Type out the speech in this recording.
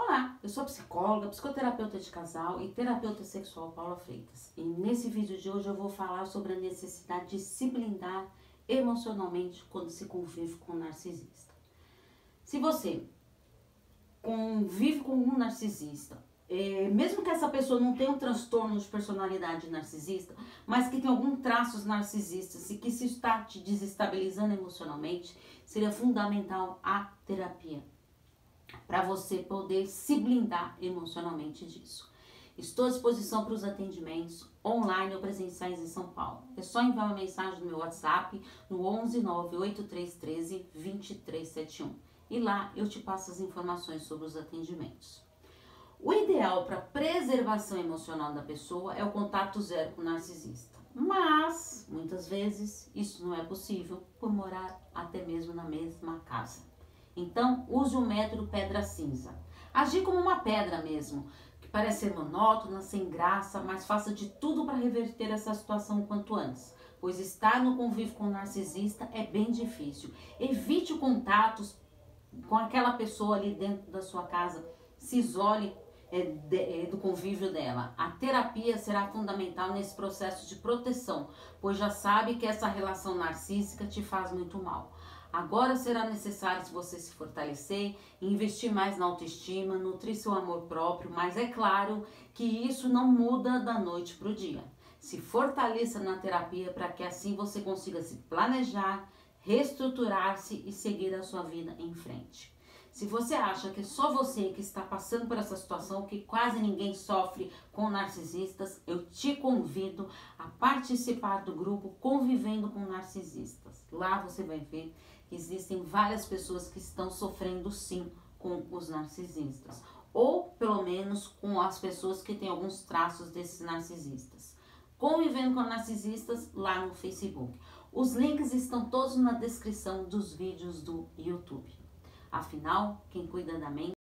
Olá, eu sou psicóloga, psicoterapeuta de casal e terapeuta sexual Paula Freitas. E nesse vídeo de hoje eu vou falar sobre a necessidade de se blindar emocionalmente quando se convive com um narcisista. Se você convive com um narcisista, é, mesmo que essa pessoa não tenha um transtorno de personalidade narcisista, mas que tem algum traços narcisistas e que se está te desestabilizando emocionalmente, seria fundamental a terapia para você poder se blindar emocionalmente disso. Estou à disposição para os atendimentos online ou presenciais em São Paulo. É só enviar uma mensagem no meu WhatsApp no 11 98313 2371 e lá eu te passo as informações sobre os atendimentos. O ideal para preservação emocional da pessoa é o contato zero com o narcisista. Mas, muitas vezes, isso não é possível por morar até mesmo na mesma casa. Então, use o método pedra cinza. Agir como uma pedra mesmo, que parece ser monótona, sem graça, mas faça de tudo para reverter essa situação o quanto antes. Pois estar no convívio com o narcisista é bem difícil. Evite contatos com aquela pessoa ali dentro da sua casa. Se isole é, de, é, do convívio dela. A terapia será fundamental nesse processo de proteção, pois já sabe que essa relação narcísica te faz muito mal. Agora será necessário você se fortalecer, investir mais na autoestima, nutrir seu amor próprio, mas é claro que isso não muda da noite para o dia. Se fortaleça na terapia para que assim você consiga se planejar, reestruturar-se e seguir a sua vida em frente. Se você acha que é só você que está passando por essa situação, que quase ninguém sofre com narcisistas, eu te convido a participar do grupo Convivendo com Narcisistas. Lá você vai ver que existem várias pessoas que estão sofrendo sim com os narcisistas, ou pelo menos com as pessoas que têm alguns traços desses narcisistas. Convivendo com narcisistas lá no Facebook. Os links estão todos na descrição dos vídeos do YouTube. Afinal, quem cuida da mente